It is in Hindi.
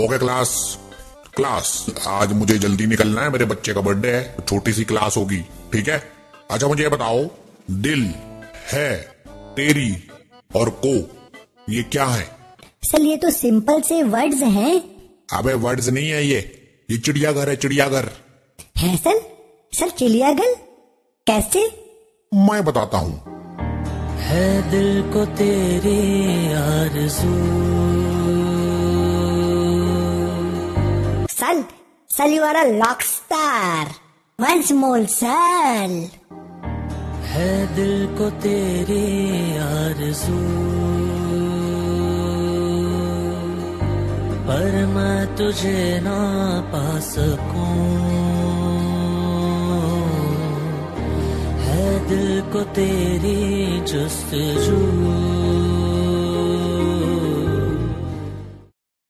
ओके क्लास क्लास आज मुझे जल्दी निकलना है मेरे बच्चे का बर्थडे है तो छोटी सी क्लास होगी ठीक है? अच्छा मुझे ये बताओ दिल है तेरी और को ये क्या है? सर ये तो सिंपल से वर्ड्स हैं। अबे वर्ड्स नहीं है ये। ये चिड़ियाघर है चिड़ियाघर। है सर सर चिड़ियाघर। कैसे? मैं बताता हूँ। है दिल को तेरी आरज़ू। Son son you are a rock star once more son है दिल को तेरी आरज़ू। पर मैं तुझे ना पा सकूँ। दिल को तेरी जस्तजू